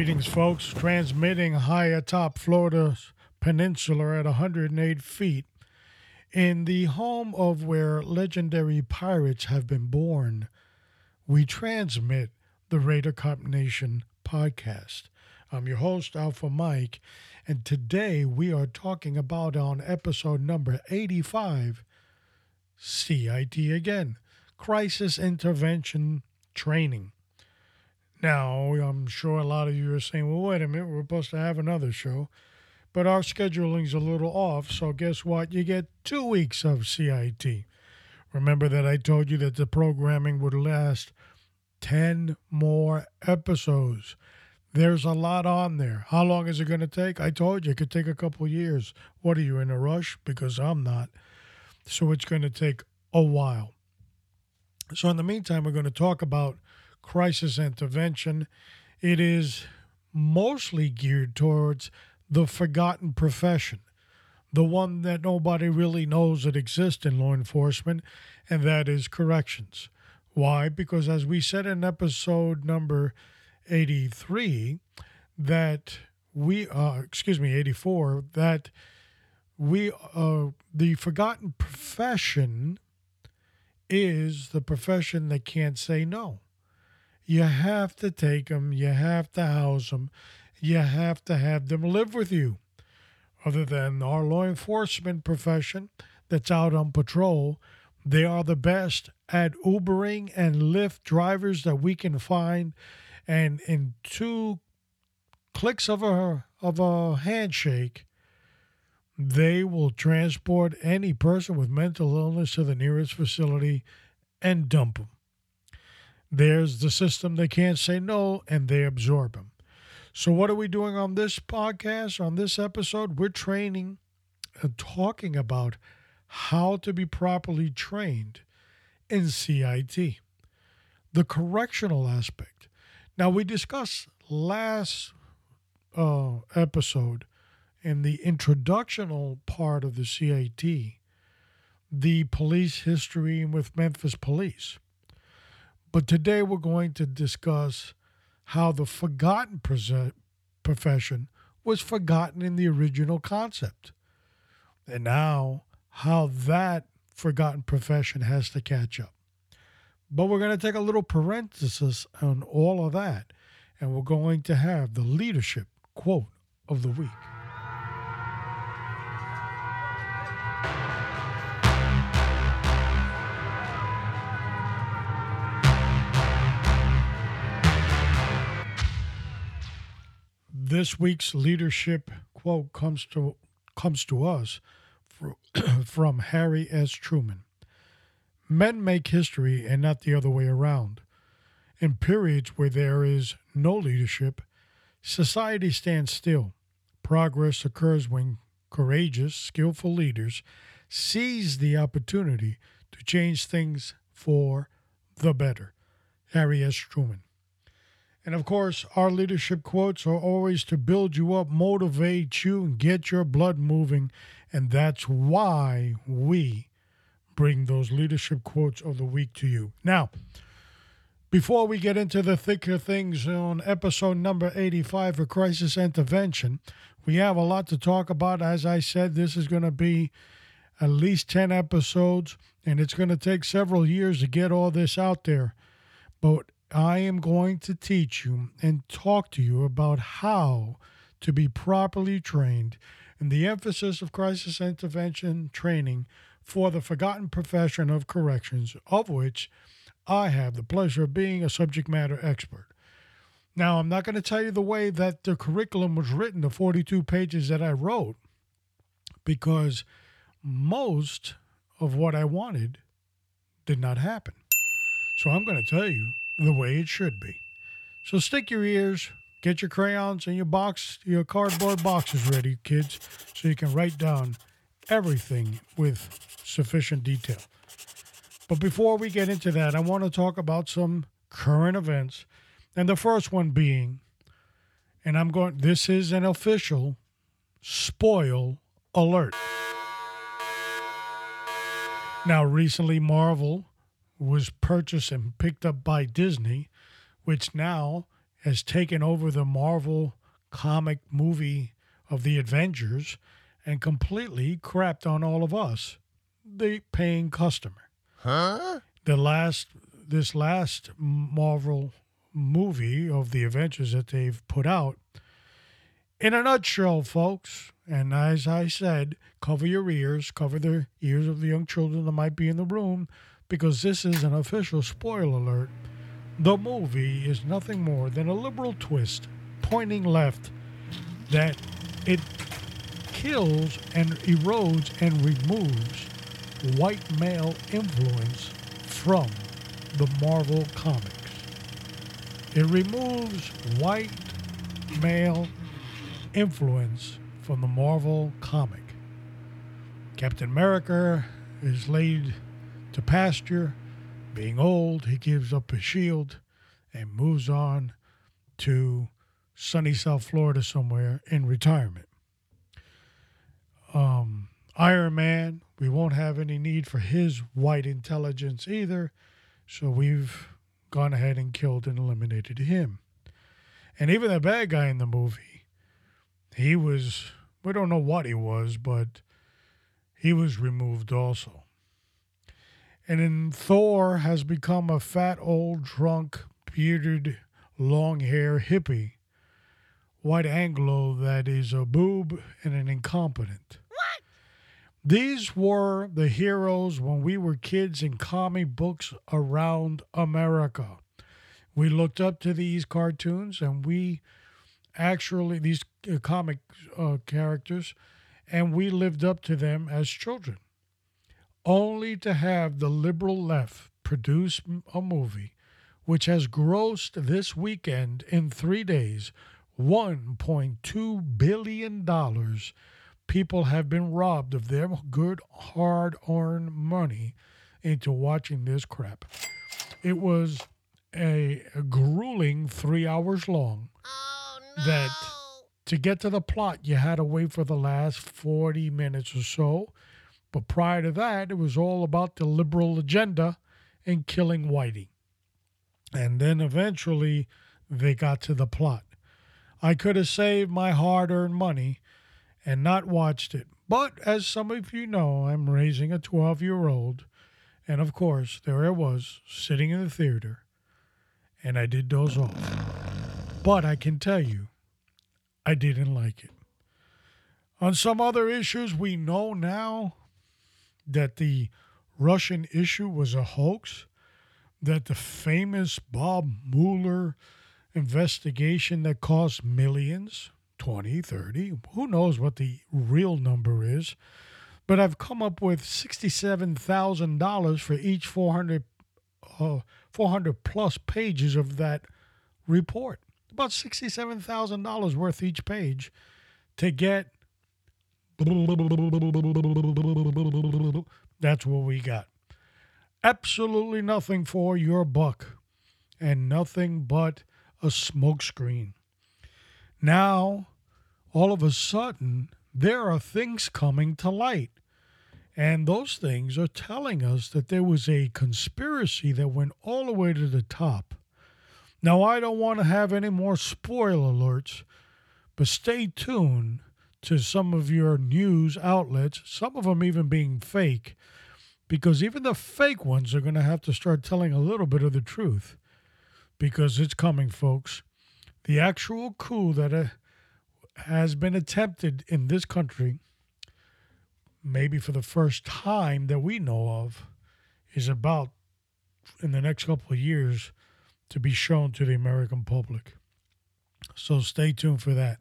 Greetings, folks. Transmitting high atop Florida's peninsula at 108 feet in the home of where legendary pirates have been born. We transmit the Raider Cop Nation podcast. I'm your host, Alpha Mike, and today we are talking about on episode number 85 CIT again Crisis Intervention Training. Now, I'm sure a lot of you are saying, well, wait a minute, we're supposed to have another show. But our scheduling's a little off, so guess what? You get two weeks of CIT. Remember that I told you that the programming would last 10 more episodes. There's a lot on there. How long is it going to take? I told you it could take a couple years. What are you in a rush? Because I'm not. So it's going to take a while. So, in the meantime, we're going to talk about crisis intervention. It is mostly geared towards the forgotten profession, the one that nobody really knows that exists in law enforcement, and that is corrections. Why? Because as we said in episode number 83, that we, uh, excuse me, 84, that we, uh, the forgotten profession is the profession that can't say no. You have to take them, you have to house them, you have to have them live with you. Other than our law enforcement profession that's out on patrol, they are the best at Ubering and Lyft drivers that we can find. And in two clicks of a, of a handshake, they will transport any person with mental illness to the nearest facility and dump them. There's the system they can't say no, and they absorb them. So, what are we doing on this podcast? On this episode, we're training and talking about how to be properly trained in CIT, the correctional aspect. Now, we discussed last uh, episode in the introductional part of the CIT the police history with Memphis Police. But today we're going to discuss how the forgotten profession was forgotten in the original concept. And now how that forgotten profession has to catch up. But we're going to take a little parenthesis on all of that, and we're going to have the leadership quote of the week. This week's leadership quote comes to comes to us from Harry S. Truman. Men make history and not the other way around. In periods where there is no leadership, society stands still. Progress occurs when courageous, skillful leaders seize the opportunity to change things for the better. Harry S. Truman. And of course, our leadership quotes are always to build you up, motivate you, and get your blood moving. And that's why we bring those leadership quotes of the week to you. Now, before we get into the thicker things on episode number 85 for Crisis Intervention, we have a lot to talk about. As I said, this is going to be at least 10 episodes, and it's going to take several years to get all this out there. But I am going to teach you and talk to you about how to be properly trained in the emphasis of crisis intervention training for the forgotten profession of corrections, of which I have the pleasure of being a subject matter expert. Now, I'm not going to tell you the way that the curriculum was written, the 42 pages that I wrote, because most of what I wanted did not happen. So I'm going to tell you the way it should be. So stick your ears, get your crayons and your box, your cardboard boxes ready, kids, so you can write down everything with sufficient detail. But before we get into that, I want to talk about some current events. And the first one being, and I'm going, this is an official spoil alert. Now, recently, Marvel was purchased and picked up by Disney, which now has taken over the Marvel comic movie of the Avengers and completely crapped on all of us, the paying customer. Huh? The last this last Marvel movie of the Avengers that they've put out in a nutshell, folks, and as I said, cover your ears, cover the ears of the young children that might be in the room, because this is an official spoiler alert. The movie is nothing more than a liberal twist pointing left that it kills and erodes and removes white male influence from the Marvel comics. It removes white male influence from the Marvel comic. Captain America is laid to pasture. Being old, he gives up his shield and moves on to sunny South Florida somewhere in retirement. Um, Iron Man, we won't have any need for his white intelligence either, so we've gone ahead and killed and eliminated him. And even the bad guy in the movie, he was, we don't know what he was, but he was removed also. And then Thor has become a fat, old, drunk, bearded, long hair hippie, white Anglo that is a boob and an incompetent. What? These were the heroes when we were kids in comic books around America. We looked up to these cartoons and we actually, these uh, comic uh, characters, and we lived up to them as children. Only to have the liberal left produce a movie which has grossed this weekend in three days $1.2 billion. People have been robbed of their good, hard earned money into watching this crap. It was a, a grueling three hours long Oh no. that to get to the plot, you had to wait for the last 40 minutes or so. But prior to that, it was all about the liberal agenda and killing Whitey. And then eventually they got to the plot. I could have saved my hard earned money and not watched it. But as some of you know, I'm raising a 12 year old. And of course, there I was sitting in the theater and I did doze off. But I can tell you, I didn't like it. On some other issues, we know now that the Russian issue was a hoax, that the famous Bob Mueller investigation that cost millions 20, 30, who knows what the real number is. But I've come up with $67,000 for each 400, uh, 400 plus pages of that report. About $67,000 worth each page to get. That's what we got. Absolutely nothing for your buck and nothing but a smokescreen. Now, all of a sudden, there are things coming to light. And those things are telling us that there was a conspiracy that went all the way to the top. Now, I don't want to have any more spoiler alerts, but stay tuned to some of your news outlets, some of them even being fake, because even the fake ones are going to have to start telling a little bit of the truth because it's coming, folks. The actual coup that uh, has been attempted in this country, maybe for the first time that we know of, is about in the next couple of years to be shown to the American public. So stay tuned for that.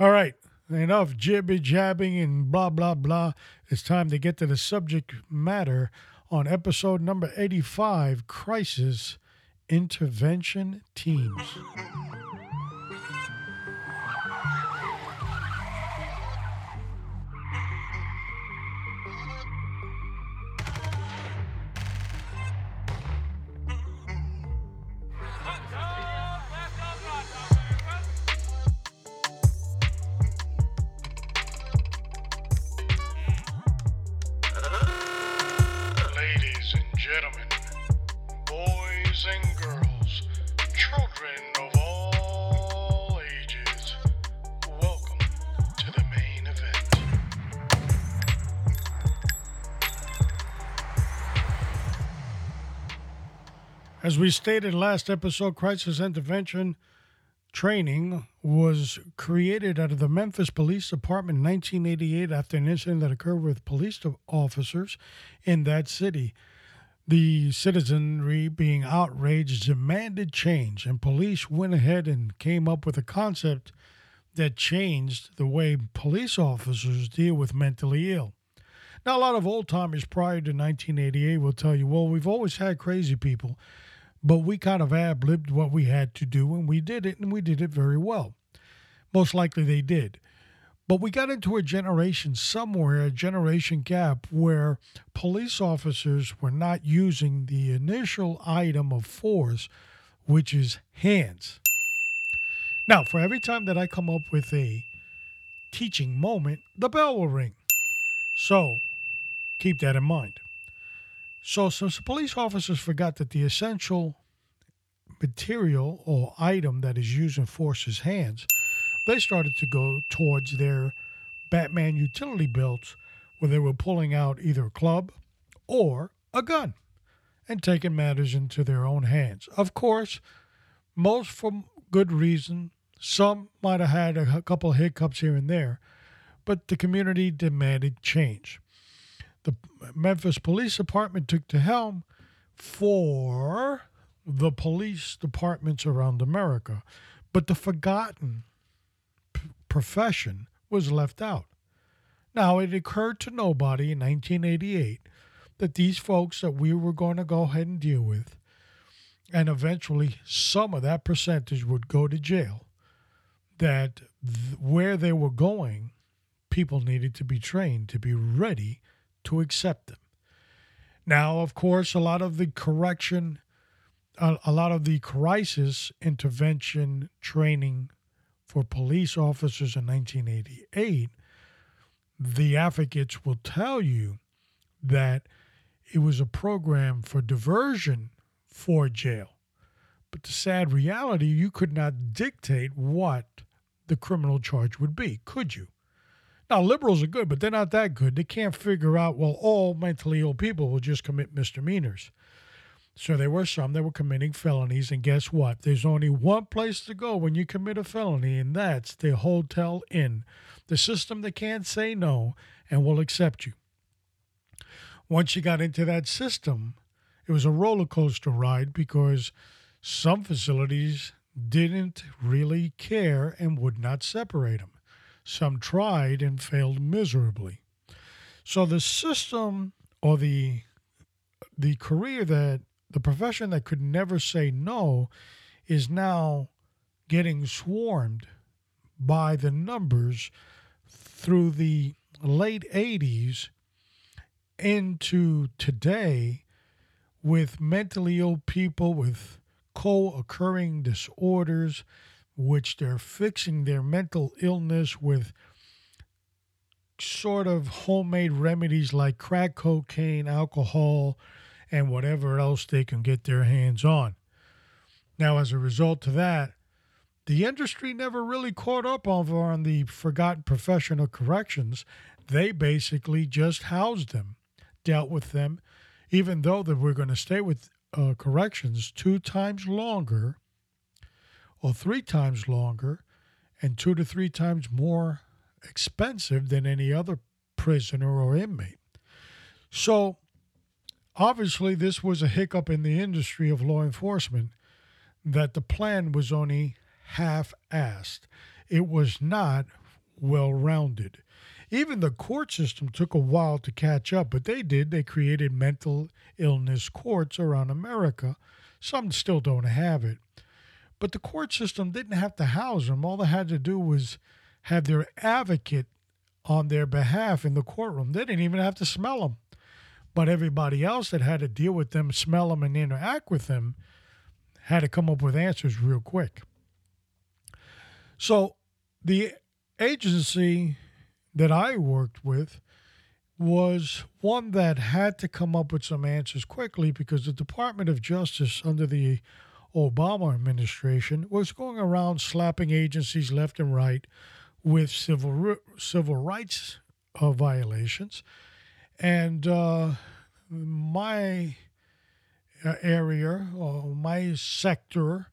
All right, enough jibby jabbing and blah, blah, blah. It's time to get to the subject matter on episode number 85 Crisis Intervention Teams. As we stated last episode, crisis intervention training was created out of the Memphis Police Department in 1988 after an incident that occurred with police officers in that city. The citizenry, being outraged, demanded change, and police went ahead and came up with a concept that changed the way police officers deal with mentally ill. Now, a lot of old timers prior to 1988 will tell you, well, we've always had crazy people, but we kind of ad libbed what we had to do, and we did it, and we did it very well. Most likely they did. But we got into a generation somewhere, a generation gap, where police officers were not using the initial item of force, which is hands. Now, for every time that I come up with a teaching moment, the bell will ring. So keep that in mind. So, some police officers forgot that the essential material or item that is used in force's hands they started to go towards their Batman utility belts where they were pulling out either a club or a gun and taking matters into their own hands. Of course, most for good reason. Some might have had a couple of hiccups here and there, but the community demanded change. The Memphis Police Department took the helm for the police departments around America, but the forgotten profession was left out. Now, it occurred to nobody in 1988 that these folks that we were going to go ahead and deal with, and eventually some of that percentage would go to jail, that th- where they were going, people needed to be trained to be ready to accept them. Now, of course, a lot of the correction, a, a lot of the crisis intervention training for police officers in 1988, the advocates will tell you that it was a program for diversion for jail. But the sad reality, you could not dictate what the criminal charge would be, could you? Now, liberals are good, but they're not that good. They can't figure out, well, all mentally ill people will just commit misdemeanors. So there were some that were committing felonies, and guess what? There's only one place to go when you commit a felony, and that's the Hotel Inn, the system that can't say no and will accept you. Once you got into that system, it was a roller coaster ride because some facilities didn't really care and would not separate them. Some tried and failed miserably. So the system or the the career that the profession that could never say no is now getting swarmed by the numbers through the late 80s into today with mentally ill people with co occurring disorders, which they're fixing their mental illness with sort of homemade remedies like crack cocaine, alcohol, and whatever else they can get their hands on. Now, as a result of that, the industry never really caught up on the forgotten professional corrections. They basically just housed them, dealt with them, even though that we're going to stay with uh, corrections two times longer or three times longer and two to three times more expensive than any other prisoner or inmate. So Obviously, this was a hiccup in the industry of law enforcement that the plan was only half assed. It was not well rounded. Even the court system took a while to catch up, but they did. They created mental illness courts around America. Some still don't have it. But the court system didn't have to house them. All they had to do was have their advocate on their behalf in the courtroom. They didn't even have to smell them. But everybody else that had to deal with them, smell them, and interact with them had to come up with answers real quick. So the agency that I worked with was one that had to come up with some answers quickly because the Department of Justice under the Obama administration was going around slapping agencies left and right with civil civil rights uh, violations and uh, my uh, area, or my sector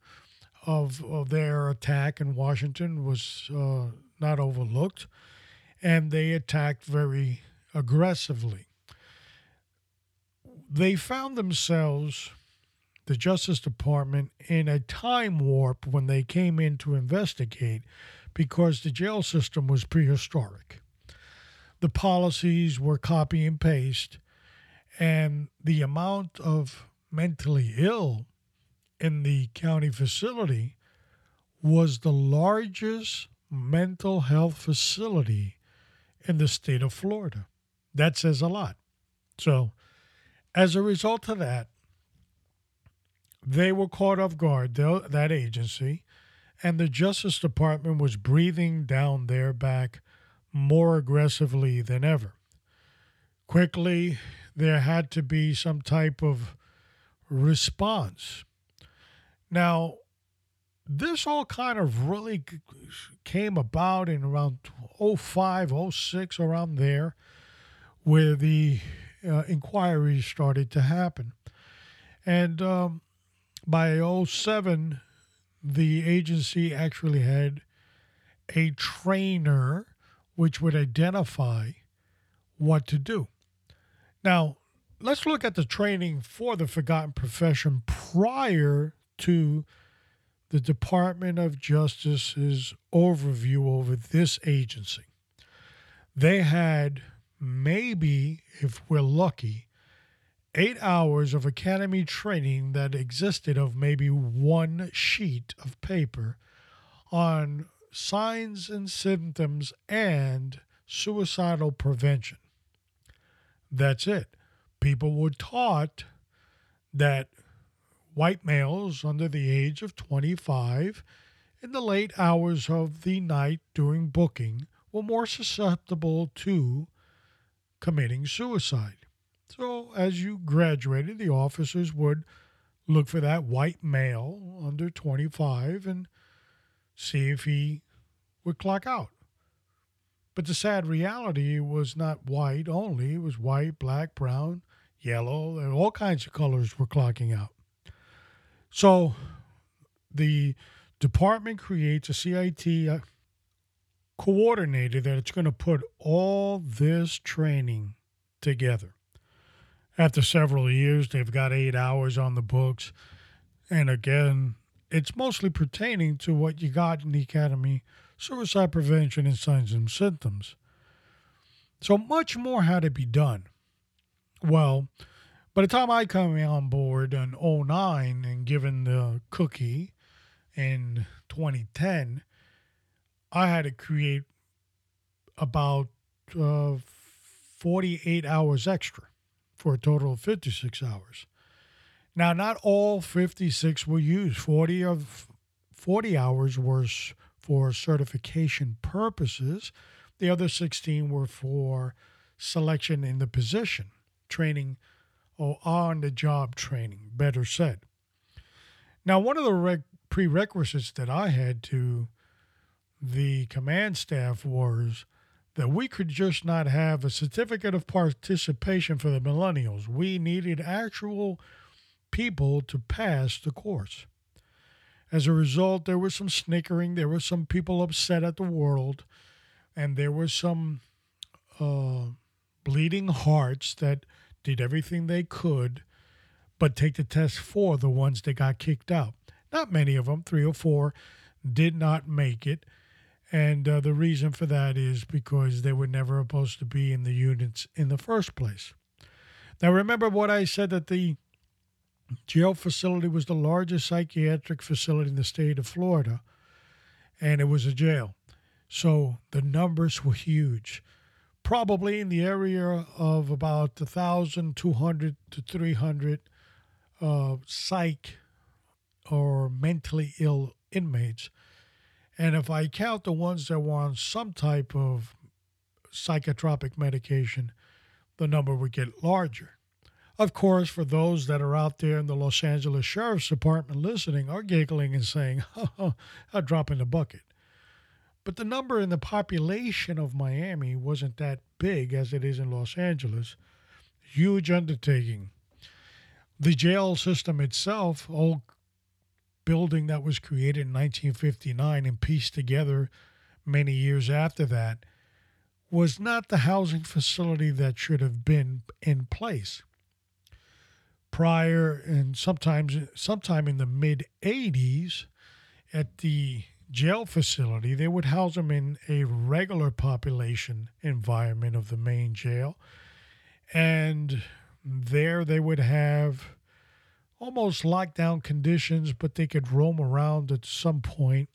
of, of their attack in Washington was uh, not overlooked, and they attacked very aggressively. They found themselves, the Justice Department, in a time warp when they came in to investigate because the jail system was prehistoric. The policies were copy and paste, and the amount of mentally ill in the county facility was the largest mental health facility in the state of Florida. That says a lot. So, as a result of that, they were caught off guard, that agency, and the Justice Department was breathing down their back more aggressively than ever. Quickly, there had to be some type of response. Now, this all kind of really came about in around 05, 06, around there, where the uh, inquiries started to happen. And um, by 07, the agency actually had a trainer which would identify what to do. Now, let's look at the training for the forgotten profession prior to the Department of Justice's overview over this agency. They had maybe, if we're lucky, eight hours of academy training that existed of maybe one sheet of paper on signs and symptoms and suicidal prevention. That's it. People were taught that white males under the age of 25 in the late hours of the night during booking were more susceptible to committing suicide. So, as you graduated, the officers would look for that white male under 25 and see if he would clock out. But the sad reality was not white only, it was white, black, brown, yellow, and all kinds of colors were clocking out. So the department creates a CIT uh, coordinator that it's going to put all this training together. After several years, they've got eight hours on the books. And again, it's mostly pertaining to what you got in the academy suicide prevention and signs and symptoms. So much more had to be done. Well, by the time I come on board in 09 and given the cookie in 2010, I had to create about uh, 48 hours extra for a total of 56 hours. Now, not all 56 were used. 40 of 40 hours were for certification purposes. The other 16 were for selection in the position, training or on the job training, better said. Now, one of the prerequisites that I had to the command staff was that we could just not have a certificate of participation for the millennials. We needed actual people to pass the course. As a result, there was some snickering, there were some people upset at the world, and there were some uh, bleeding hearts that did everything they could, but take the test for the ones that got kicked out. Not many of them, three or four, did not make it. And uh, the reason for that is because they were never supposed to be in the units in the first place. Now, remember what I said that the jail facility was the largest psychiatric facility in the state of Florida, and it was a jail. So the numbers were huge probably in the area of about 1,200 to 300 uh, psych or mentally ill inmates. And if I count the ones that were on some type of psychotropic medication, the number would get larger. Of course, for those that are out there in the Los Angeles Sheriff's Department listening are giggling and saying, oh, a drop in the bucket. But the number in the population of Miami wasn't that big as it is in Los Angeles. Huge undertaking. The jail system itself, old building that was created in 1959 and pieced together many years after that, was not the housing facility that should have been in place. Prior and sometimes sometime in the mid 80s at the jail facility, they would house them in a regular population environment of the main jail. And there they would have almost lockdown conditions, but they could roam around at some point.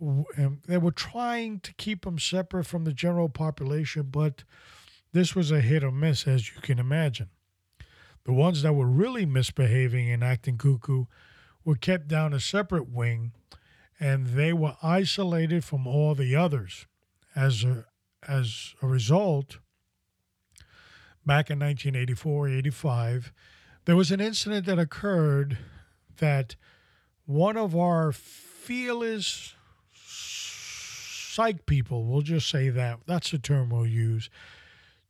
And they were trying to keep them separate from the general population, but this was a hit or miss, as you can imagine. The ones that were really misbehaving and acting cuckoo were kept down a separate wing, and they were isolated from all the others. As a, as a result, back in 1984 85, there was an incident that occurred that one of our fearless psych people, we'll just say that, that's the term we'll use,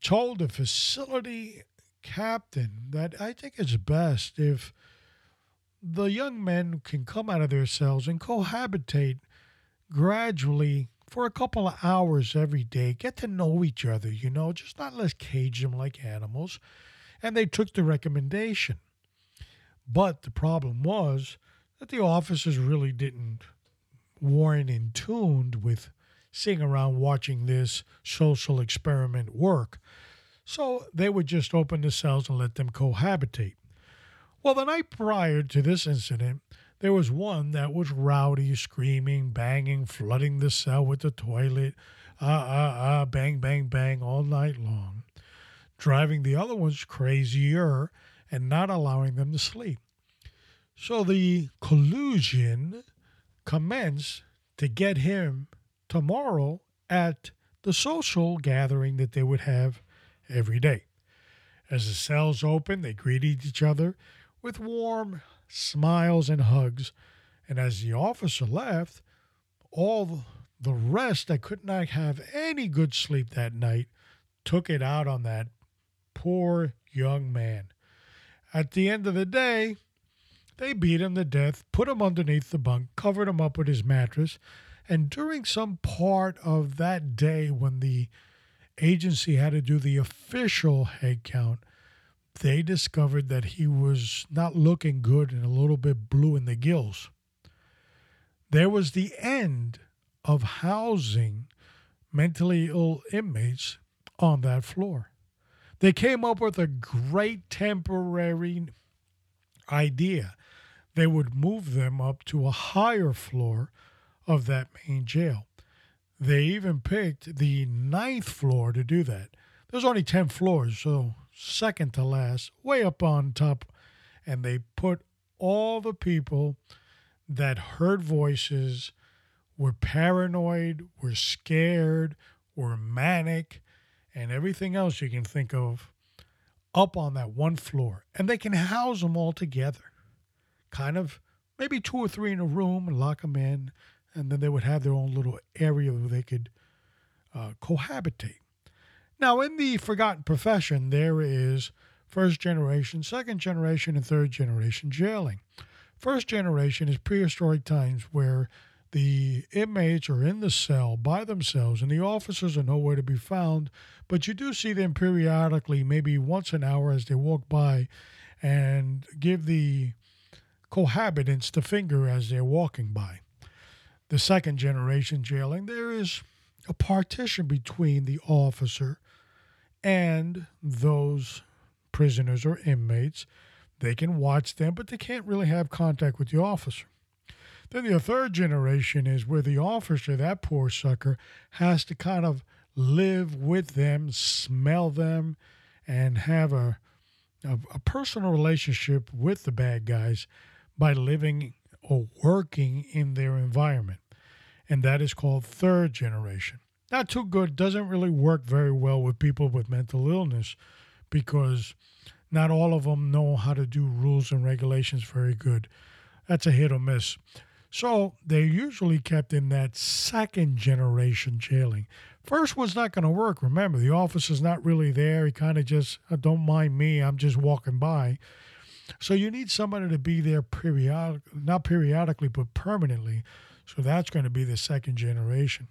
told the facility captain that I think it's best if the young men can come out of their cells and cohabitate gradually for a couple of hours every day, get to know each other, you know, just not let's cage them like animals. And they took the recommendation. But the problem was that the officers really didn't weren't in tuned with sitting around watching this social experiment work. So they would just open the cells and let them cohabitate. Well, the night prior to this incident, there was one that was rowdy, screaming, banging, flooding the cell with the toilet, ah, ah, ah, bang, bang, bang, all night long, driving the other ones crazier and not allowing them to sleep. So the collusion commenced to get him tomorrow at the social gathering that they would have every day. As the cells opened, they greeted each other with warm smiles and hugs. And as the officer left, all the rest that could not have any good sleep that night took it out on that poor young man. At the end of the day, they beat him to death, put him underneath the bunk, covered him up with his mattress, and during some part of that day when the agency had to do the official head count, they discovered that he was not looking good and a little bit blue in the gills. There was the end of housing mentally ill inmates on that floor. They came up with a great temporary idea. They would move them up to a higher floor of that main jail. They even picked the ninth floor to do that. There's only 10 floors, so second to last, way up on top. And they put all the people that heard voices, were paranoid, were scared, were manic, and everything else you can think of up on that one floor. And they can house them all together. Kind of maybe two or three in a room and lock them in. And then they would have their own little area where they could uh, cohabitate. Now, in the forgotten profession, there is first generation, second generation, and third generation jailing. First generation is prehistoric times where the inmates are in the cell by themselves and the officers are nowhere to be found, but you do see them periodically, maybe once an hour as they walk by, and give the cohabitants the finger as they're walking by. The second generation jailing, there is a partition between the officer and those prisoners or inmates. They can watch them, but they can't really have contact with the officer. Then the third generation is where the officer, that poor sucker, has to kind of live with them, smell them, and have a, a, a personal relationship with the bad guys by living or working in their environment. And that is called third generation not too good. Doesn't really work very well with people with mental illness because not all of them know how to do rules and regulations very good. That's a hit or miss. So they're usually kept in that second generation jailing. First one's not going to work. Remember, the officer's not really there. He kind of just, oh, don't mind me, I'm just walking by. So you need somebody to be there periodic, not periodically, but permanently. So that's going to be the second generation.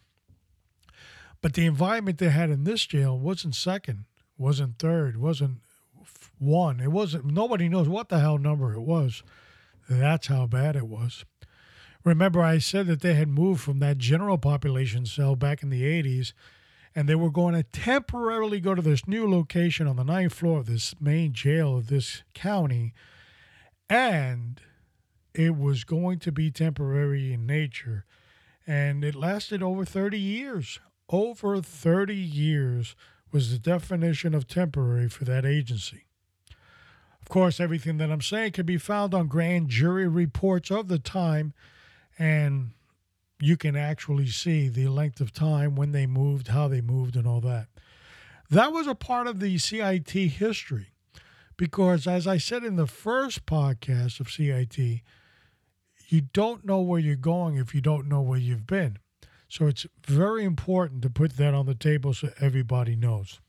But the environment they had in this jail wasn't second, wasn't third, wasn't one. It wasn't. Nobody knows what the hell number it was. That's how bad it was. Remember, I said that they had moved from that general population cell back in the 80s, and they were going to temporarily go to this new location on the ninth floor of this main jail of this county, and it was going to be temporary in nature. And it lasted over 30 years. Over 30 years was the definition of temporary for that agency. Of course, everything that I'm saying can be found on grand jury reports of the time, and you can actually see the length of time when they moved, how they moved, and all that. That was a part of the CIT history because, as I said in the first podcast of CIT, you don't know where you're going if you don't know where you've been. So it's very important to put that on the table so everybody knows.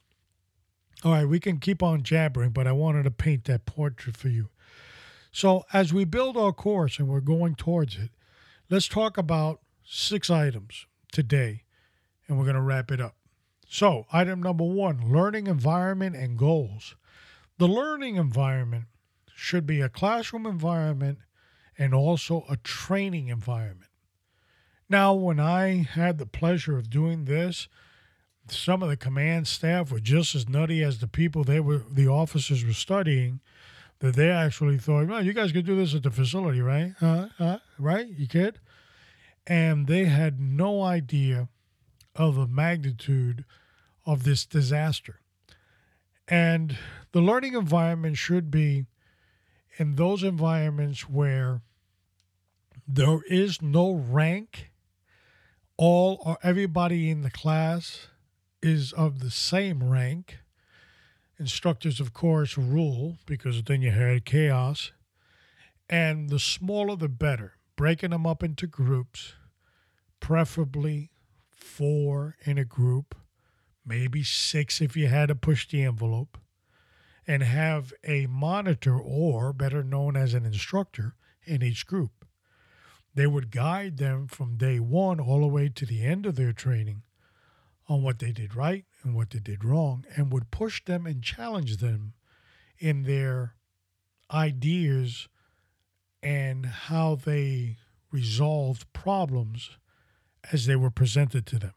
All right, we can keep on jabbering, but I wanted to paint that portrait for you. So, as we build our course and we're going towards it, let's talk about six items today, and we're going to wrap it up. So, item number one learning environment and goals. The learning environment should be a classroom environment and also a training environment. Now, when I had the pleasure of doing this, some of the command staff were just as nutty as the people they were the officers were studying that they actually thought well you guys could do this at the facility right uh, uh, right you kid and they had no idea of the magnitude of this disaster and the learning environment should be in those environments where there is no rank all or everybody in the class is of the same rank. Instructors, of course, rule because then you had chaos. And the smaller the better, breaking them up into groups, preferably four in a group, maybe six if you had to push the envelope, and have a monitor or better known as an instructor in each group. They would guide them from day one all the way to the end of their training on what they did right and what they did wrong and would push them and challenge them in their ideas and how they resolved problems as they were presented to them.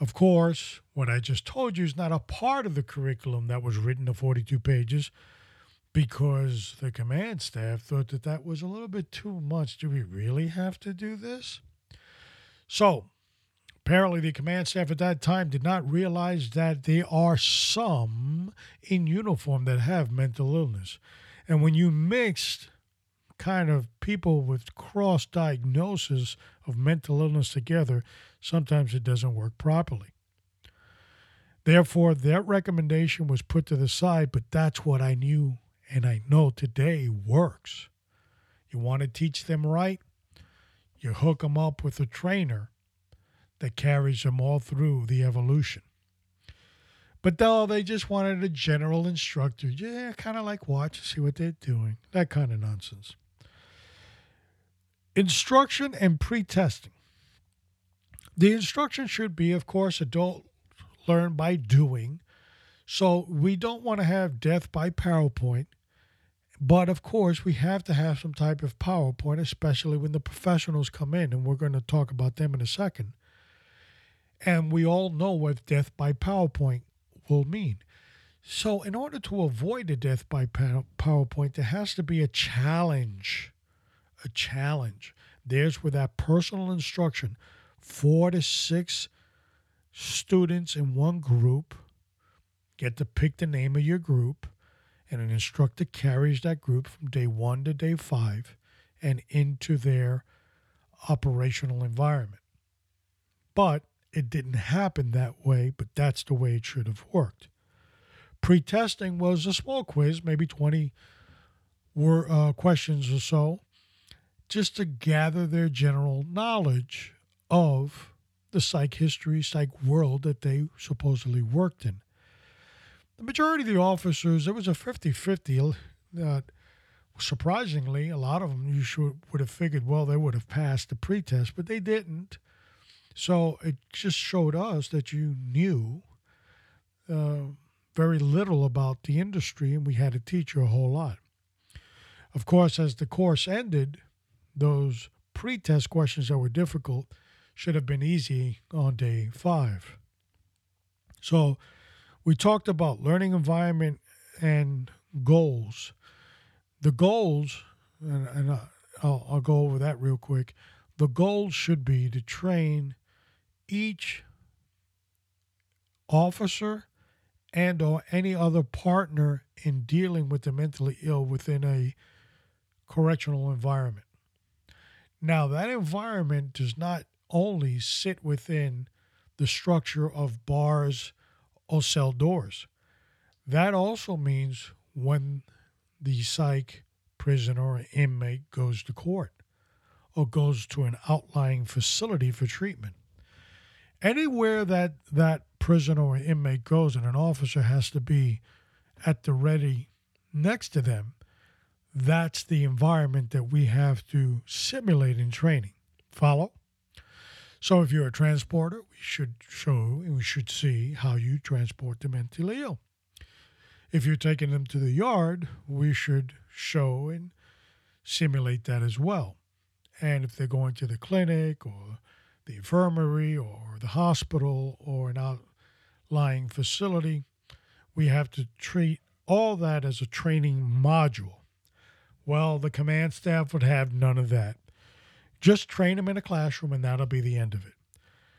Of course, what I just told you is not a part of the curriculum that was written to 42 pages because the command staff thought that that was a little bit too much. Do we really have to do this? So, Apparently, the command staff at that time did not realize that there are some in uniform that have mental illness. And when you mixed kind of people with cross diagnosis of mental illness together, sometimes it doesn't work properly. Therefore, that recommendation was put to the side, but that's what I knew and I know today works. You want to teach them right? You hook them up with a trainer that carries them all through the evolution. But no, they just wanted a general instructor. Yeah, kind of like watch, see what they're doing. That kind of nonsense. Instruction and pre testing. The instruction should be, of course, adult learn by doing. So we don't want to have death by PowerPoint. But of course, we have to have some type of PowerPoint, especially when the professionals come in, and we're going to talk about them in a second. And we all know what death by PowerPoint will mean. So, in order to avoid a death by PowerPoint, there has to be a challenge. A challenge. There's where that personal instruction, four to six students in one group, get to pick the name of your group, and an instructor carries that group from day one to day five and into their operational environment. But it didn't happen that way, but that's the way it should have worked. Pre testing was a small quiz, maybe 20 were, uh, questions or so, just to gather their general knowledge of the psych history, psych world that they supposedly worked in. The majority of the officers, it was a 50 50 uh, surprisingly, a lot of them you should would have figured, well, they would have passed the pretest, but they didn't. So it just showed us that you knew uh, very little about the industry, and we had to teach you a whole lot. Of course, as the course ended, those pretest questions that were difficult should have been easy on day five. So we talked about learning environment and goals. The goals, and, and I'll, I'll go over that real quick. The goals should be to train each officer and or any other partner in dealing with the mentally ill within a correctional environment. Now, that environment does not only sit within the structure of bars or cell doors. That also means when the psych prisoner or inmate goes to court or goes to an outlying facility for treatment. Anywhere that that prisoner or inmate goes and an officer has to be at the ready next to them, that's the environment that we have to simulate in training. Follow? So if you're a transporter, we should show and we should see how you transport the mentally ill. If you're taking them to the yard, we should show and simulate that as well. And if they're going to the clinic or the infirmary or the hospital or an outlying facility, we have to treat all that as a training module. Well, the command staff would have none of that. Just train them in a classroom and that'll be the end of it.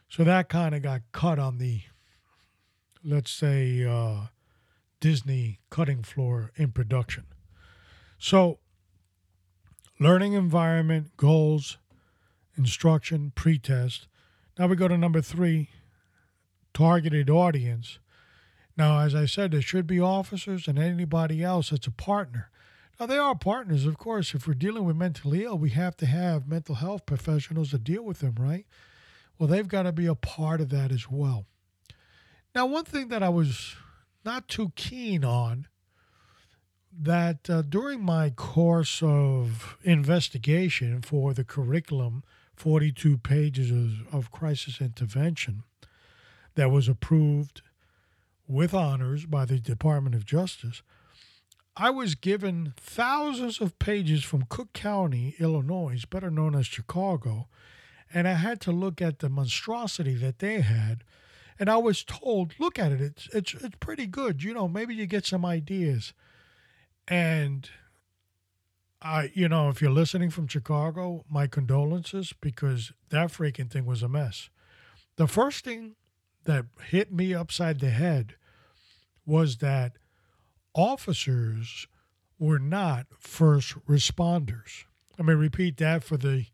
So that kind of got cut on the, let's say, uh, Disney cutting floor in production. So, learning environment, goals, instruction, pretest. Now we go to number three targeted audience. Now, as I said, there should be officers and anybody else that's a partner. Now, they are partners, of course. If we're dealing with mentally ill, we have to have mental health professionals to deal with them, right? Well, they've got to be a part of that as well. Now, one thing that I was not too keen on that uh, during my course of investigation for the curriculum, 42 pages of, of crisis intervention, that was approved with honors by the Department of Justice, I was given thousands of pages from Cook County, Illinois, better known as Chicago, and I had to look at the monstrosity that they had. And I was told, look at it, it's, it's, it's pretty good. You know, maybe you get some ideas. And I, you know, if you're listening from Chicago, my condolences because that freaking thing was a mess. The first thing that hit me upside the head was that officers were not first responders. Let me repeat that for the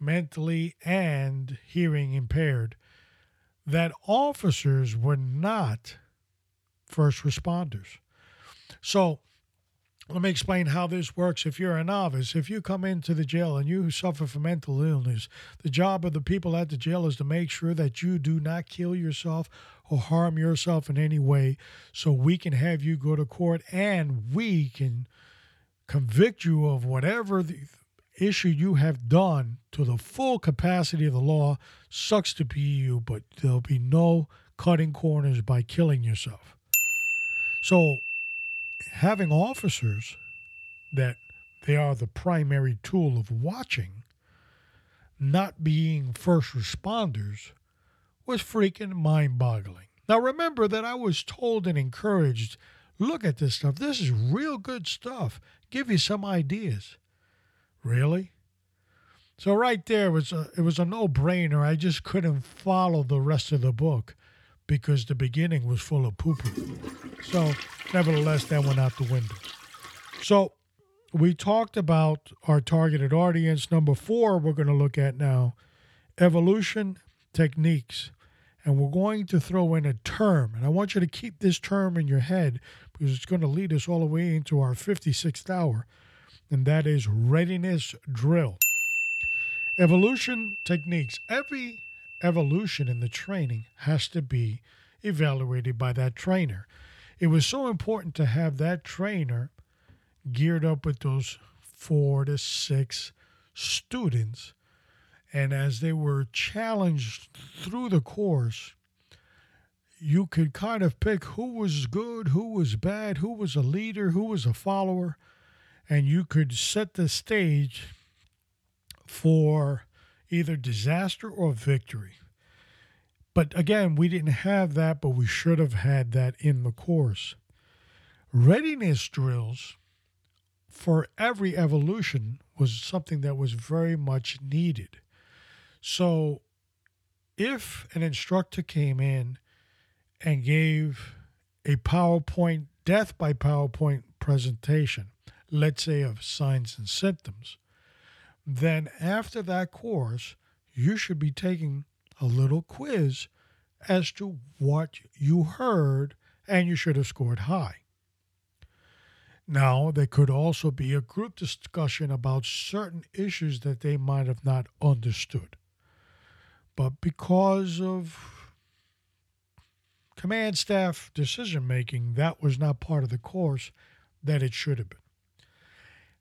mentally and hearing impaired that officers were not first responders. So, let me explain how this works. If you're a novice, if you come into the jail and you suffer from mental illness, the job of the people at the jail is to make sure that you do not kill yourself or harm yourself in any way so we can have you go to court and we can convict you of whatever the issue you have done to the full capacity of the law. Sucks to be you, but there'll be no cutting corners by killing yourself. So, having officers that they are the primary tool of watching, not being first responders, was freaking mind boggling. Now, remember that I was told and encouraged look at this stuff. This is real good stuff. Give you some ideas. Really? So right there was a, it was a no-brainer. I just couldn't follow the rest of the book because the beginning was full of poo poo. So, nevertheless, that went out the window. So, we talked about our targeted audience. Number four, we're going to look at now evolution techniques. And we're going to throw in a term. And I want you to keep this term in your head because it's going to lead us all the way into our 56th hour. And that is readiness drill. Evolution techniques. Every evolution in the training has to be evaluated by that trainer. It was so important to have that trainer geared up with those four to six students. And as they were challenged through the course, you could kind of pick who was good, who was bad, who was a leader, who was a follower, and you could set the stage for either disaster or victory. But again, we didn't have that, but we should have had that in the course. Readiness drills for every evolution was something that was very much needed. So if an instructor came in and gave a PowerPoint, death by PowerPoint presentation, let's say of signs and symptoms, then after that course, you should be taking a little quiz as to what you heard, and you should have scored high. Now, there could also be a group discussion about certain issues that they might have not understood. But because of command staff decision making, that was not part of the course that it should have been.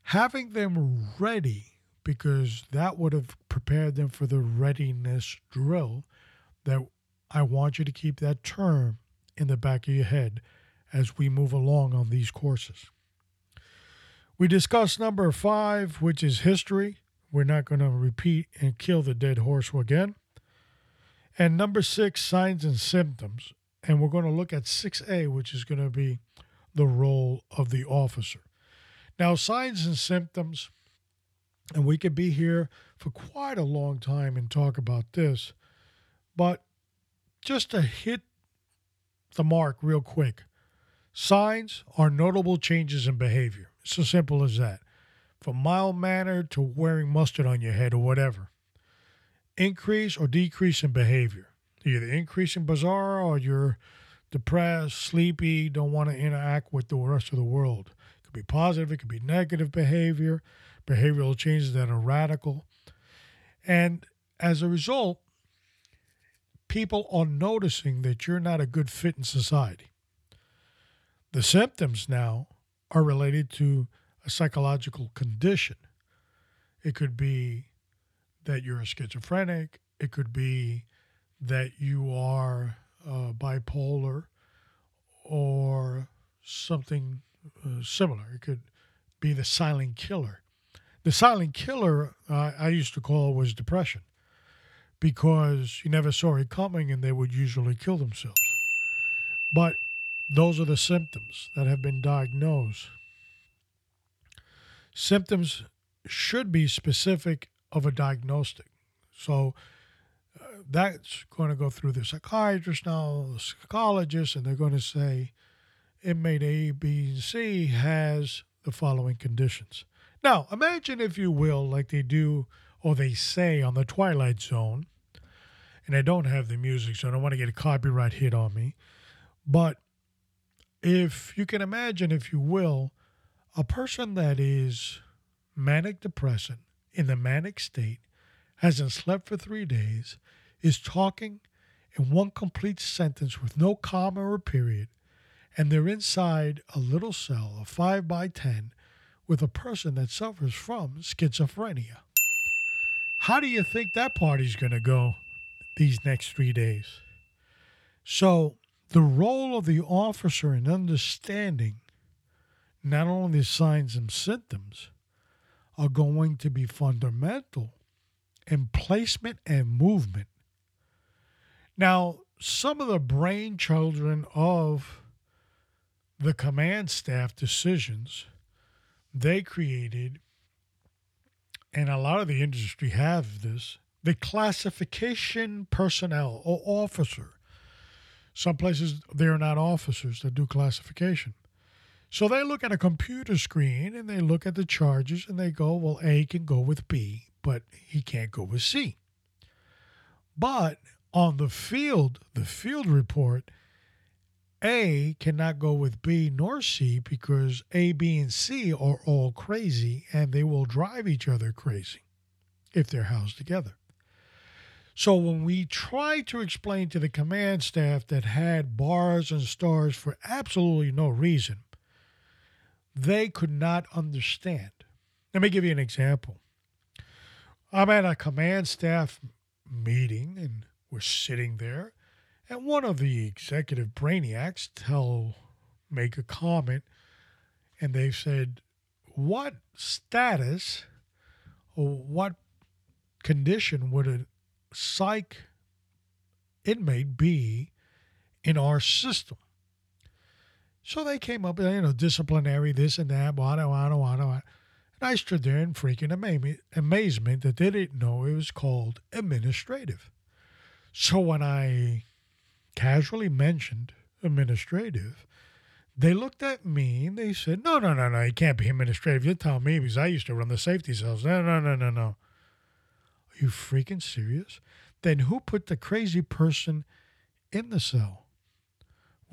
Having them ready, because that would have prepared them for the readiness drill, that I want you to keep that term in the back of your head as we move along on these courses. We discussed number five, which is history. We're not going to repeat and kill the dead horse again. And number six, signs and symptoms. And we're going to look at 6A, which is going to be the role of the officer. Now, signs and symptoms, and we could be here for quite a long time and talk about this, but just to hit the mark real quick signs are notable changes in behavior. It's as simple as that. From mild manner to wearing mustard on your head or whatever. Increase or decrease in behavior. Either increase in bizarre or you're depressed, sleepy, don't want to interact with the rest of the world. It could be positive, it could be negative behavior, behavioral changes that are radical. And as a result, people are noticing that you're not a good fit in society. The symptoms now are related to a psychological condition. It could be that you're a schizophrenic, it could be that you are uh, bipolar or something uh, similar. It could be the silent killer. The silent killer uh, I used to call was depression because you never saw it coming and they would usually kill themselves. But those are the symptoms that have been diagnosed. Symptoms should be specific of a diagnostic. So uh, that's going to go through the psychiatrist now, the psychologist, and they're going to say inmate A, B, and C has the following conditions. Now, imagine, if you will, like they do or they say on the Twilight Zone, and I don't have the music, so I don't want to get a copyright hit on me. But if you can imagine, if you will, a person that is manic depressant in the manic state, hasn't slept for three days, is talking in one complete sentence with no comma or period, and they're inside a little cell of 5 by 10 with a person that suffers from schizophrenia. How do you think that party's going to go these next three days? So, the role of the officer in understanding not only the signs and symptoms are going to be fundamental in placement and movement. Now, some of the brain children of the command staff decisions they created, and a lot of the industry have this, the classification personnel or officer. Some places they're not officers that do classification. So they look at a computer screen and they look at the charges and they go, well, A can go with B, but he can't go with C. But on the field, the field report, A cannot go with B nor C because A, B, and C are all crazy and they will drive each other crazy if they're housed together. So when we tried to explain to the command staff that had bars and stars for absolutely no reason, they could not understand. Let me give you an example. I'm at a command staff meeting and we're sitting there, and one of the executive brainiacs tell make a comment, and they said, "What status or what condition would a psych inmate be in our system?" So they came up with, you know, disciplinary, this and that, wada, wada, wada, wada. And I stood there in freaking ama- amazement that they didn't know it was called administrative. So when I casually mentioned administrative, they looked at me and they said, No, no, no, no, it can't be administrative. You're telling me because I used to run the safety cells. No, no, no, no, no. Are you freaking serious? Then who put the crazy person in the cell?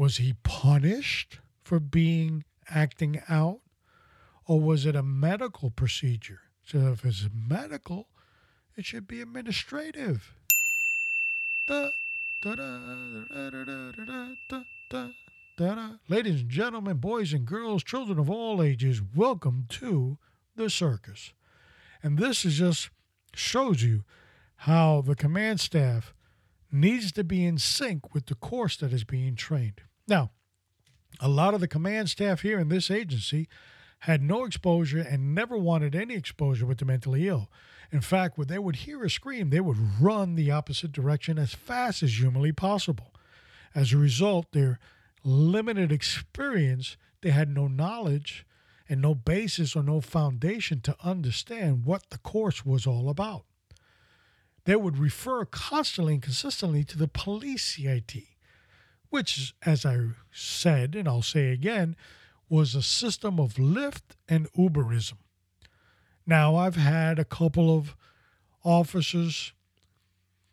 Was he punished for being acting out? Or was it a medical procedure? So if it's medical, it should be administrative. Ladies and gentlemen, boys and girls, children of all ages, welcome to the circus. And this is just shows you how the command staff needs to be in sync with the course that is being trained. Now, a lot of the command staff here in this agency had no exposure and never wanted any exposure with the mentally ill. In fact, when they would hear a scream, they would run the opposite direction as fast as humanly possible. As a result, their limited experience, they had no knowledge and no basis or no foundation to understand what the course was all about. They would refer constantly and consistently to the police CIT which, as I said, and I'll say again, was a system of Lyft and Uberism. Now, I've had a couple of officers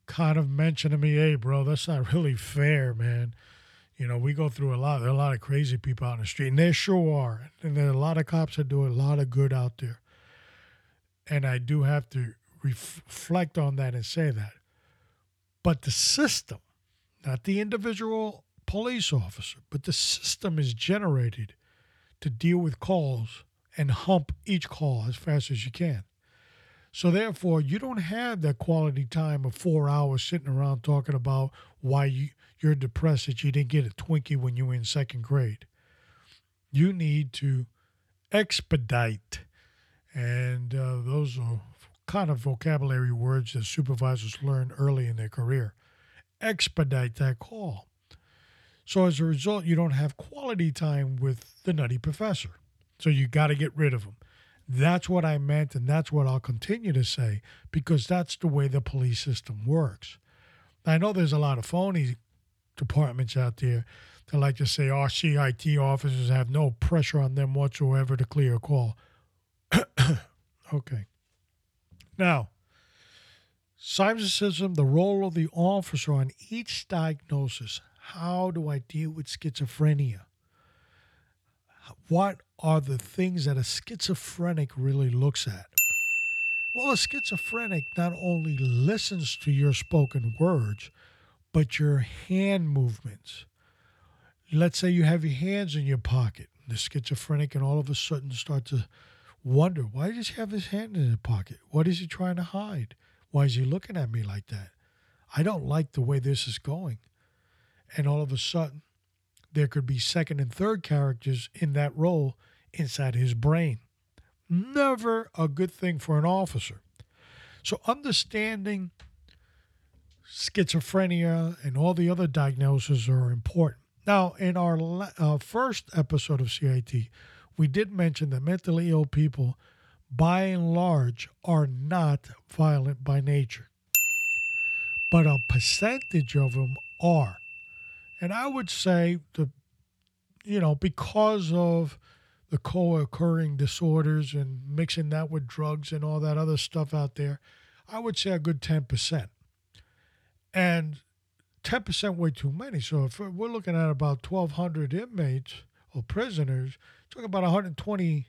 kind of mention to me, hey, bro, that's not really fair, man. You know, we go through a lot. There are a lot of crazy people out in the street, and there sure are. And there are a lot of cops that do a lot of good out there. And I do have to reflect on that and say that. But the system, not the individual police officer, but the system is generated to deal with calls and hump each call as fast as you can. So therefore, you don't have that quality time of four hours sitting around talking about why you, you're depressed that you didn't get a Twinkie when you were in second grade. You need to expedite, and uh, those are kind of vocabulary words that supervisors learn early in their career. Expedite that call. So as a result, you don't have quality time with the nutty professor. So you got to get rid of him. That's what I meant, and that's what I'll continue to say because that's the way the police system works. I know there's a lot of phony departments out there that like to say oh, our CIT officers have no pressure on them whatsoever to clear a call. okay. Now, Simon the role of the officer on each diagnosis how do I deal with schizophrenia? What are the things that a schizophrenic really looks at? Well, a schizophrenic not only listens to your spoken words, but your hand movements. Let's say you have your hands in your pocket. The schizophrenic and all of a sudden start to wonder why does he have his hand in his pocket? What is he trying to hide? Why is he looking at me like that? I don't like the way this is going and all of a sudden there could be second and third characters in that role inside his brain. Never a good thing for an officer. So, understanding schizophrenia and all the other diagnoses are important. Now, in our uh, first episode of CIT, we did mention that mentally ill people, by and large, are not violent by nature, but a percentage of them are. And I would say the, you know, because of the co-occurring disorders and mixing that with drugs and all that other stuff out there, I would say a good ten percent. And ten percent way too many. So if we're looking at about twelve hundred inmates or prisoners, talking about 120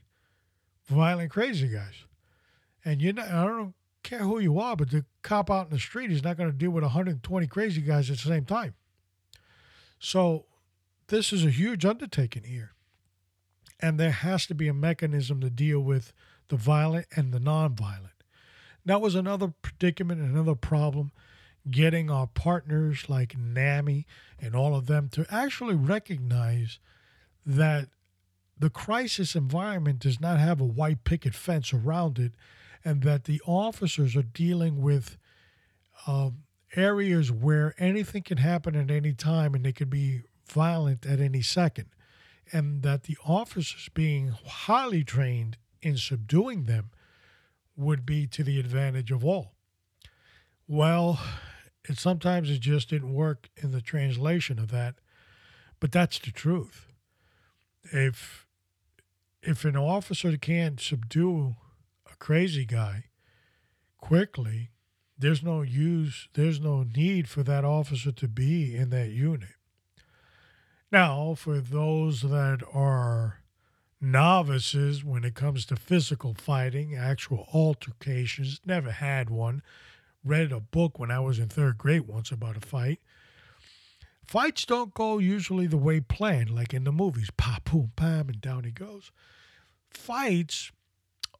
violent crazy guys. And you know, I don't care who you are, but the cop out in the street is not going to deal with 120 crazy guys at the same time. So this is a huge undertaking here. And there has to be a mechanism to deal with the violent and the nonviolent. That was another predicament, another problem, getting our partners like NAMI and all of them to actually recognize that the crisis environment does not have a white picket fence around it, and that the officers are dealing with um, areas where anything can happen at any time and they could be violent at any second, and that the officers being highly trained in subduing them would be to the advantage of all. Well, it sometimes it just didn't work in the translation of that, but that's the truth. If if an officer can't subdue a crazy guy quickly, there's no use, there's no need for that officer to be in that unit. Now, for those that are novices when it comes to physical fighting, actual altercations. Never had one. Read a book when I was in third grade once about a fight. Fights don't go usually the way planned, like in the movies. Pop, boom, bam, and down he goes. Fights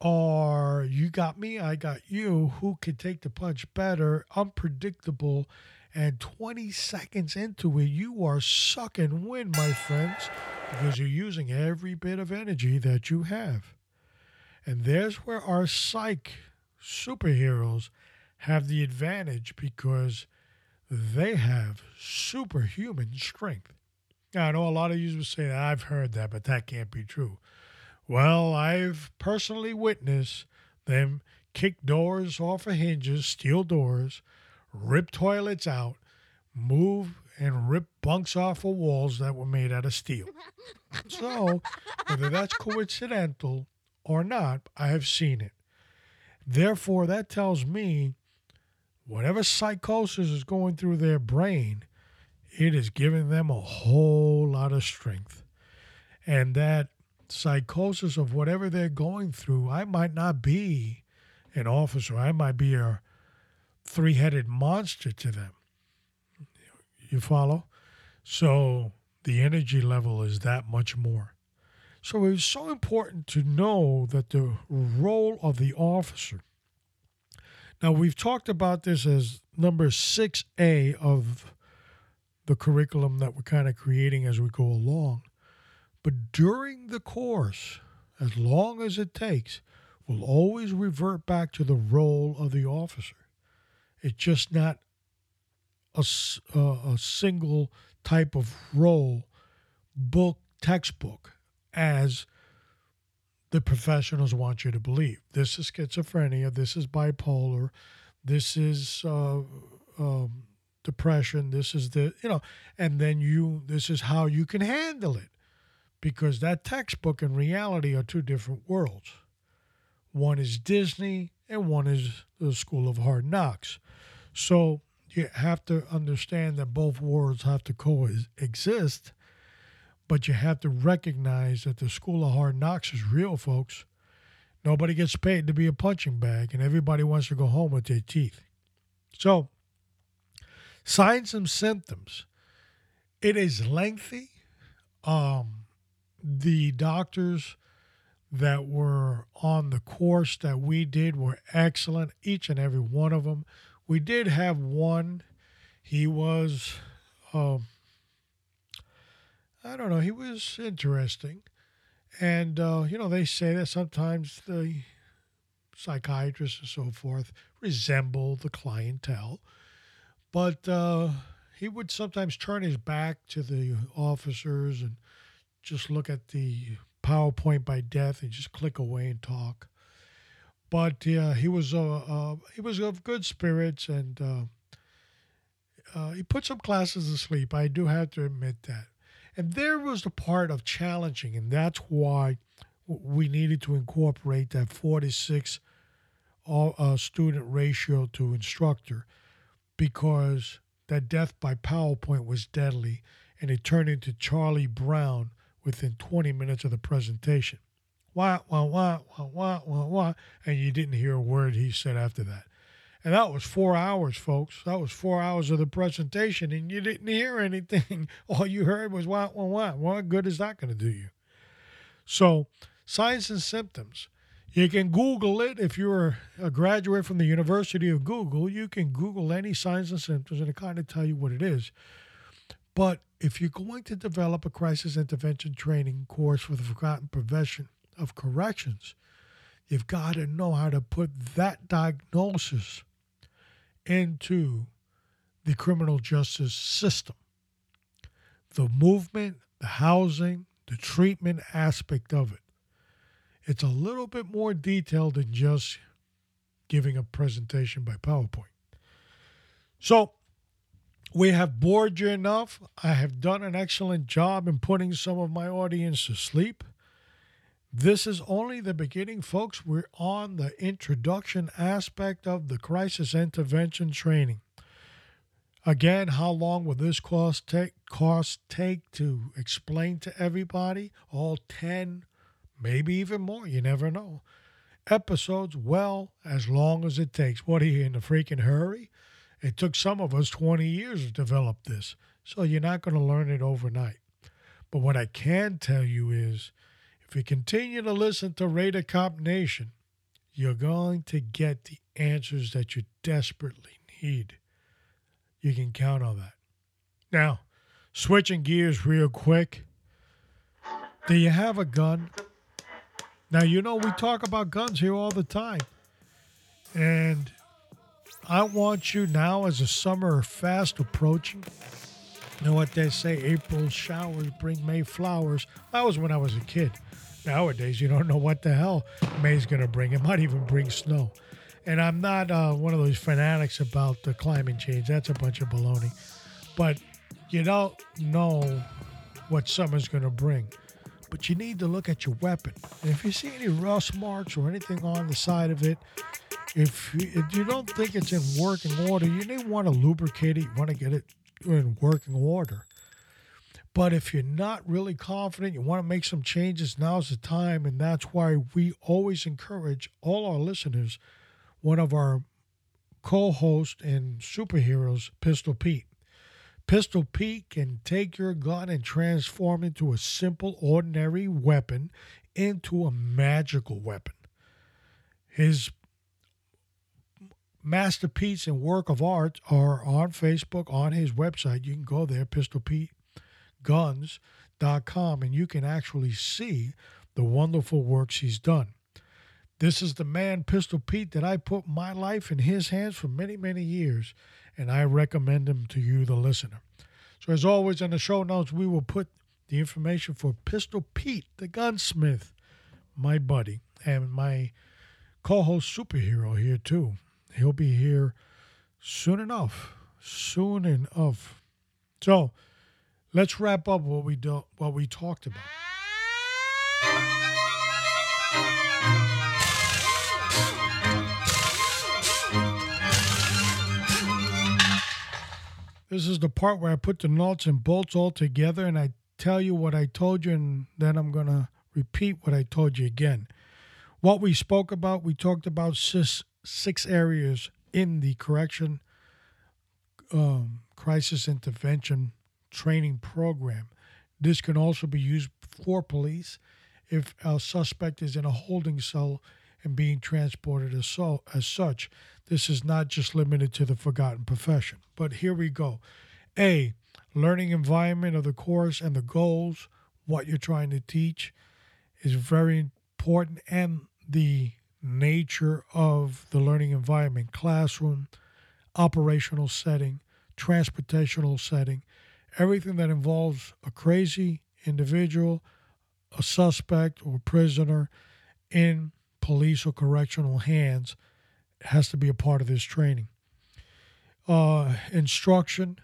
are you got me, I got you. Who can take the punch better? Unpredictable and 20 seconds into it, you are sucking wind, my friends, because you're using every bit of energy that you have. And there's where our psych superheroes have the advantage because they have superhuman strength. Now, I know a lot of you will say, that I've heard that, but that can't be true. Well, I've personally witnessed them kick doors off of hinges, steel doors, rip toilets out, move and rip bunks off of walls that were made out of steel. So, whether that's coincidental or not, I have seen it. Therefore, that tells me whatever psychosis is going through their brain, it is giving them a whole lot of strength. And that psychosis of whatever they're going through, I might not be an officer, I might be a three headed monster to them. You follow? So the energy level is that much more. So it's so important to know that the role of the officer. Now, we've talked about this as number 6A of the curriculum that we're kind of creating as we go along. But during the course, as long as it takes, we'll always revert back to the role of the officer. It's just not a, a single type of role, book, textbook, as the professionals want you to believe. This is schizophrenia. This is bipolar. This is uh, um, depression. This is the, you know, and then you, this is how you can handle it. Because that textbook and reality are two different worlds. One is Disney and one is the School of Hard Knocks. So you have to understand that both worlds have to coexist, but you have to recognize that the School of Hard Knocks is real, folks. Nobody gets paid to be a punching bag, and everybody wants to go home with their teeth. So, signs and symptoms. It is lengthy. Um, the doctors that were on the course that we did were excellent, each and every one of them. We did have one. He was, um, I don't know, he was interesting. And, uh, you know, they say that sometimes the psychiatrists and so forth resemble the clientele. But uh, he would sometimes turn his back to the officers and just look at the PowerPoint by death and just click away and talk but uh, he was uh, uh, he was of good spirits and uh, uh, he put some classes to sleep. I do have to admit that. And there was the part of challenging, and that's why we needed to incorporate that 46 uh, student ratio to instructor because that death by PowerPoint was deadly, and it turned into Charlie Brown within 20 minutes of the presentation wah, wah, wah, wah, wah, wah, wah, and you didn't hear a word he said after that. And that was four hours, folks. That was four hours of the presentation, and you didn't hear anything. All you heard was wah, wah, wah. What good is that going to do you? So, signs and symptoms. You can Google it if you're a graduate from the University of Google. You can Google any signs and symptoms and it kind of tell you what it is. But if you're going to develop a crisis intervention training course for the forgotten profession of corrections, you've got to know how to put that diagnosis into the criminal justice system. The movement, the housing, the treatment aspect of it. It's a little bit more detailed than just giving a presentation by PowerPoint. So, we have bored you enough. I have done an excellent job in putting some of my audience to sleep. This is only the beginning, folks. We're on the introduction aspect of the crisis intervention training. Again, how long will this course take, course take to explain to everybody? All 10, maybe even more, you never know. Episodes, well, as long as it takes. What are you in a freaking hurry? It took some of us 20 years to develop this, so you're not going to learn it overnight. But what I can tell you is if you continue to listen to Raider Cop Nation, you're going to get the answers that you desperately need. You can count on that. Now, switching gears real quick. Do you have a gun? Now, you know, we talk about guns here all the time. And I want you now, as the summer fast approaching, you know what they say April showers bring May flowers. That was when I was a kid. Nowadays, you don't know what the hell May's going to bring. It might even bring snow. And I'm not uh, one of those fanatics about the climate change. That's a bunch of baloney. But you don't know what summer's going to bring. But you need to look at your weapon. And if you see any rust marks or anything on the side of it, if you, if you don't think it's in working order, you may want to lubricate it. You want to get it in working order. But if you're not really confident, you want to make some changes, now's the time. And that's why we always encourage all our listeners, one of our co hosts and superheroes, Pistol Pete. Pistol Pete can take your gun and transform it into a simple, ordinary weapon into a magical weapon. His masterpiece and work of art are on Facebook, on his website. You can go there, pistolpeteguns.com, and you can actually see the wonderful works he's done. This is the man, Pistol Pete, that I put my life in his hands for many, many years, and I recommend him to you, the listener. So, as always, in the show notes, we will put the information for Pistol Pete, the gunsmith, my buddy, and my co host superhero here, too. He'll be here soon enough. Soon enough. So, let's wrap up what we do, what we talked about. This is the part where I put the nuts and bolts all together and I tell you what I told you, and then I'm going to repeat what I told you again. What we spoke about, we talked about six, six areas in the correction um, crisis intervention training program. This can also be used for police if a suspect is in a holding cell and being transported as, so, as such. This is not just limited to the forgotten profession. But here we go. A, learning environment of the course and the goals, what you're trying to teach is very important, and the nature of the learning environment classroom, operational setting, transportational setting, everything that involves a crazy individual, a suspect, or prisoner in police or correctional hands has to be a part of this training. Uh, instruction,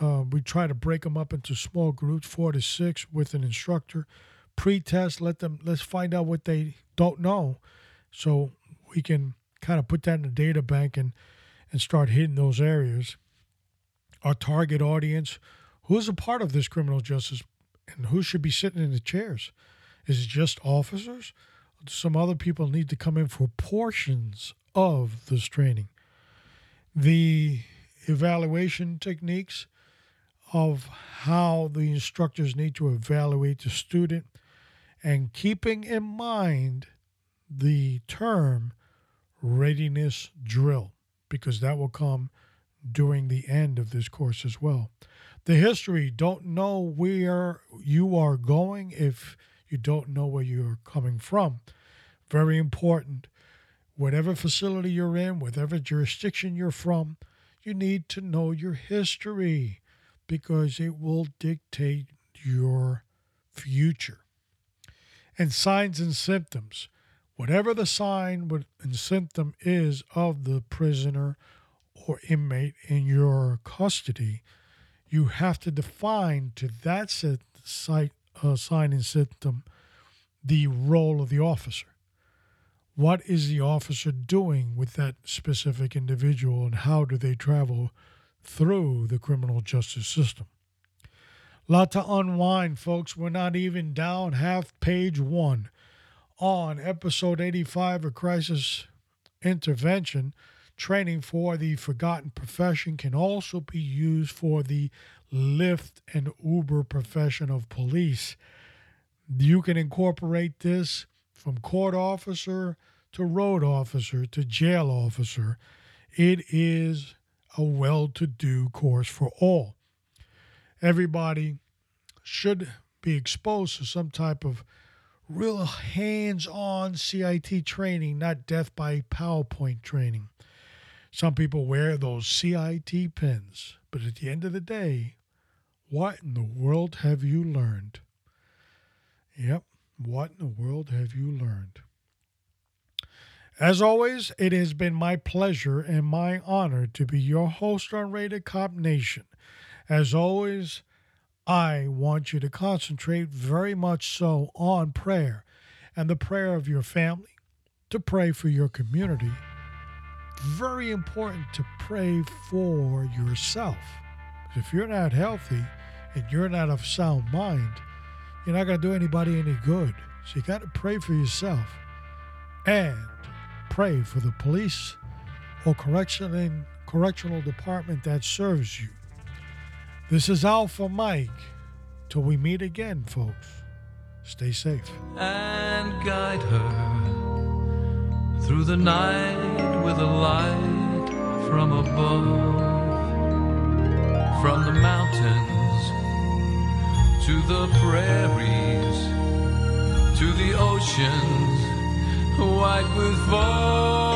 uh, we try to break them up into small groups, four to six, with an instructor. Pre-test, let them let's find out what they don't know, so we can kind of put that in the data bank and and start hitting those areas. Our target audience, who's a part of this criminal justice, and who should be sitting in the chairs? Is it just officers? Some other people need to come in for portions of this training. The evaluation techniques of how the instructors need to evaluate the student and keeping in mind the term readiness drill because that will come during the end of this course as well. The history, don't know where you are going if you don't know where you're coming from. Very important. Whatever facility you're in, whatever jurisdiction you're from, you need to know your history because it will dictate your future. And signs and symptoms. Whatever the sign and symptom is of the prisoner or inmate in your custody, you have to define to that uh, sign and symptom the role of the officer. What is the officer doing with that specific individual and how do they travel through the criminal justice system? Lot to unwind, folks. We're not even down half page one on episode 85 of Crisis Intervention. Training for the forgotten profession can also be used for the Lyft and Uber profession of police. You can incorporate this from court officer to road officer to jail officer. It is a well to do course for all everybody should be exposed to some type of real hands on CIT training, not death by PowerPoint training. Some people wear those CIT pins, but at the end of the day, what in the world have you learned? Yep, what in the world have you learned? As always, it has been my pleasure and my honor to be your host on Rated Cop Nation. As always, I want you to concentrate very much so on prayer and the prayer of your family, to pray for your community. Very important to pray for yourself. If you're not healthy and you're not of sound mind, you're not going to do anybody any good. So you got to pray for yourself and pray for the police or correction correctional department that serves you. This is Alpha Mike. Till we meet again, folks. Stay safe. And guide her through the night with a light from above. From the mountains to the prairies to the oceans white with foam.